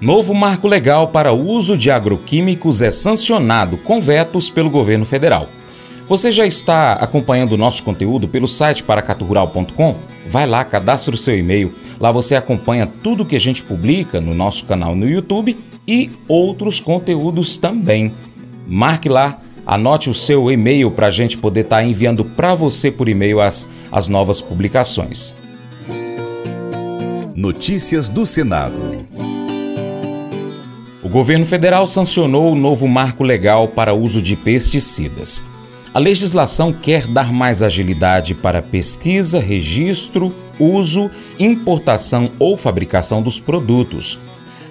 Novo marco legal para o uso de agroquímicos é sancionado com vetos pelo governo federal. Você já está acompanhando o nosso conteúdo pelo site paracaturural.com? Vai lá, cadastre o seu e-mail. Lá você acompanha tudo que a gente publica no nosso canal no YouTube e outros conteúdos também. Marque lá, anote o seu e-mail para a gente poder estar tá enviando para você por e-mail as, as novas publicações. Notícias do Senado. Governo federal sancionou o novo marco legal para uso de pesticidas. A legislação quer dar mais agilidade para pesquisa, registro, uso, importação ou fabricação dos produtos.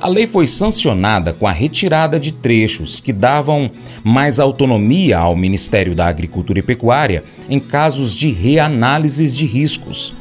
A lei foi sancionada com a retirada de trechos que davam mais autonomia ao Ministério da Agricultura e Pecuária em casos de reanálises de riscos.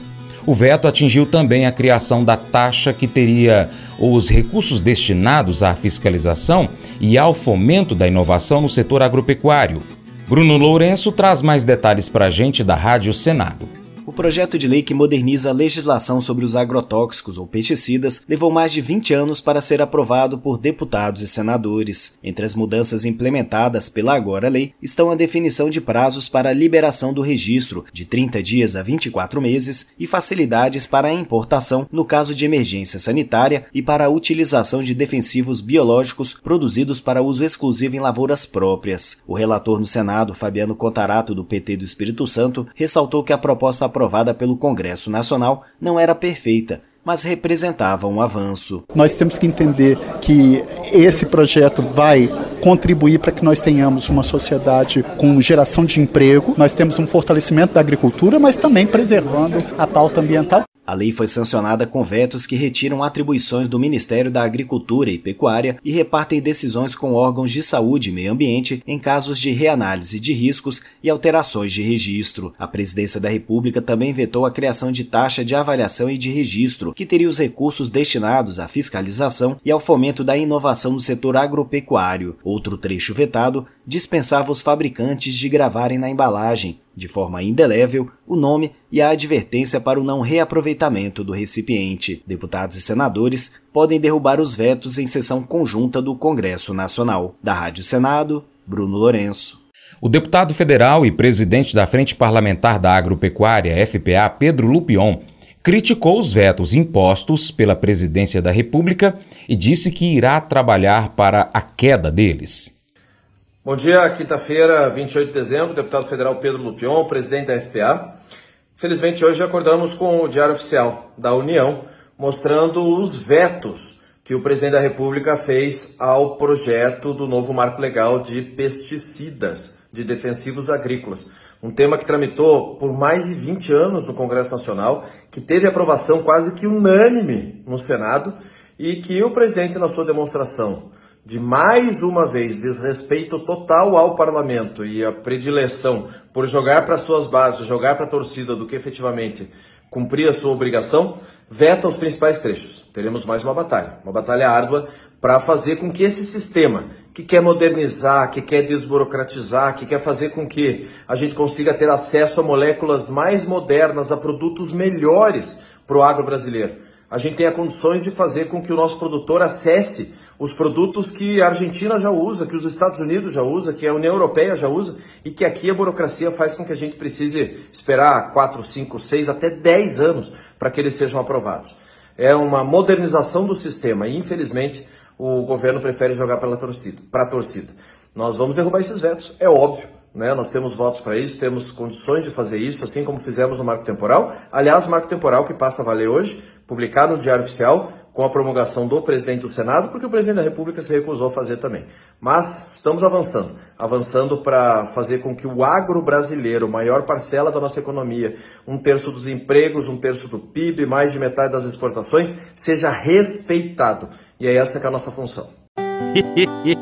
O veto atingiu também a criação da taxa que teria os recursos destinados à fiscalização e ao fomento da inovação no setor agropecuário. Bruno Lourenço traz mais detalhes para a gente da Rádio Senado. O projeto de lei que moderniza a legislação sobre os agrotóxicos ou pesticidas levou mais de 20 anos para ser aprovado por deputados e senadores. Entre as mudanças implementadas pela agora lei estão a definição de prazos para a liberação do registro, de 30 dias a 24 meses, e facilidades para a importação no caso de emergência sanitária e para a utilização de defensivos biológicos produzidos para uso exclusivo em lavouras próprias. O relator no Senado, Fabiano Contarato, do PT do Espírito Santo, ressaltou que a proposta aprovada pelo Congresso Nacional não era perfeita, mas representava um avanço. Nós temos que entender que esse projeto vai contribuir para que nós tenhamos uma sociedade com geração de emprego, nós temos um fortalecimento da agricultura, mas também preservando a pauta ambiental. A lei foi sancionada com vetos que retiram atribuições do Ministério da Agricultura e Pecuária e repartem decisões com órgãos de saúde e meio ambiente em casos de reanálise de riscos e alterações de registro. A Presidência da República também vetou a criação de taxa de avaliação e de registro, que teria os recursos destinados à fiscalização e ao fomento da inovação no setor agropecuário. Outro trecho vetado dispensava os fabricantes de gravarem na embalagem de forma indelével, o nome e a advertência para o não reaproveitamento do recipiente. Deputados e senadores podem derrubar os vetos em sessão conjunta do Congresso Nacional. Da Rádio Senado, Bruno Lourenço. O deputado federal e presidente da Frente Parlamentar da Agropecuária, FPA, Pedro Lupion, criticou os vetos impostos pela presidência da República e disse que irá trabalhar para a queda deles. Bom dia, quinta-feira, 28 de dezembro, deputado federal Pedro Lupion, presidente da FPA. Felizmente hoje acordamos com o Diário Oficial da União, mostrando os vetos que o presidente da República fez ao projeto do novo marco legal de pesticidas, de defensivos agrícolas. Um tema que tramitou por mais de 20 anos no Congresso Nacional, que teve aprovação quase que unânime no Senado e que o presidente, na sua demonstração de mais uma vez desrespeito total ao parlamento e a predileção por jogar para suas bases, jogar para a torcida do que efetivamente cumprir a sua obrigação, veta os principais trechos. Teremos mais uma batalha, uma batalha árdua para fazer com que esse sistema que quer modernizar, que quer desburocratizar, que quer fazer com que a gente consiga ter acesso a moléculas mais modernas, a produtos melhores para o agro brasileiro. A gente tenha condições de fazer com que o nosso produtor acesse os produtos que a Argentina já usa, que os Estados Unidos já usa, que a União Europeia já usa e que aqui a burocracia faz com que a gente precise esperar 4, 5, 6, até 10 anos para que eles sejam aprovados. É uma modernização do sistema e, infelizmente, o governo prefere jogar para a torcida, torcida. Nós vamos derrubar esses vetos, é óbvio. Né? Nós temos votos para isso, temos condições de fazer isso, assim como fizemos no marco temporal. Aliás, o marco temporal que passa a valer hoje, publicado no Diário Oficial, com a promulgação do presidente do Senado, porque o presidente da República se recusou a fazer também. Mas estamos avançando, avançando para fazer com que o agro brasileiro, maior parcela da nossa economia, um terço dos empregos, um terço do PIB, mais de metade das exportações, seja respeitado. E é essa que é a nossa função.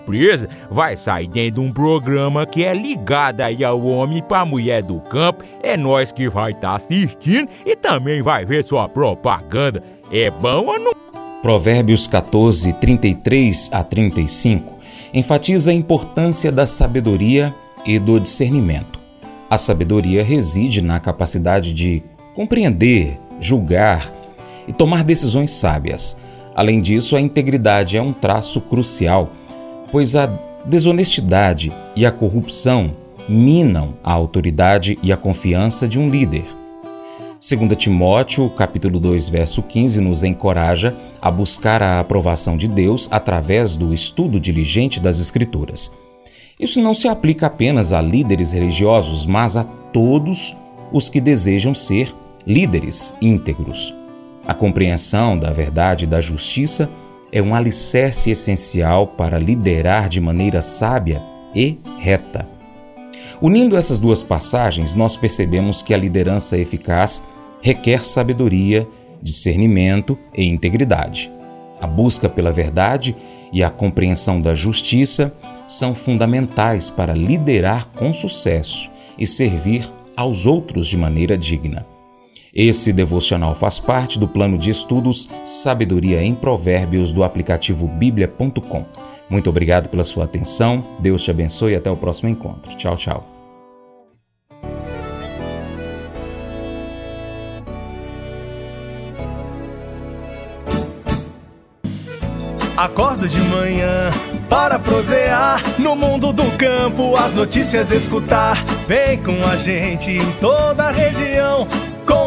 vai sair dentro de um programa que é ligado aí ao homem para a mulher do campo. É nós que vai estar tá assistindo e também vai ver sua propaganda. É bom ou não? Provérbios 14, 33 a 35 enfatiza a importância da sabedoria e do discernimento. A sabedoria reside na capacidade de compreender, julgar e tomar decisões sábias. Além disso, a integridade é um traço crucial, pois a desonestidade e a corrupção minam a autoridade e a confiança de um líder. 2 Timóteo, capítulo 2, verso 15, nos encoraja a buscar a aprovação de Deus através do estudo diligente das Escrituras. Isso não se aplica apenas a líderes religiosos, mas a todos os que desejam ser líderes íntegros. A compreensão da verdade e da justiça é um alicerce essencial para liderar de maneira sábia e reta. Unindo essas duas passagens, nós percebemos que a liderança eficaz requer sabedoria, discernimento e integridade. A busca pela verdade e a compreensão da justiça são fundamentais para liderar com sucesso e servir aos outros de maneira digna. Esse devocional faz parte do plano de estudos Sabedoria em Provérbios do aplicativo bíblia.com. Muito obrigado pela sua atenção, Deus te abençoe e até o próximo encontro. Tchau, tchau. Acordo de manhã para prosear no mundo do campo, as notícias escutar. Vem com a gente em toda a região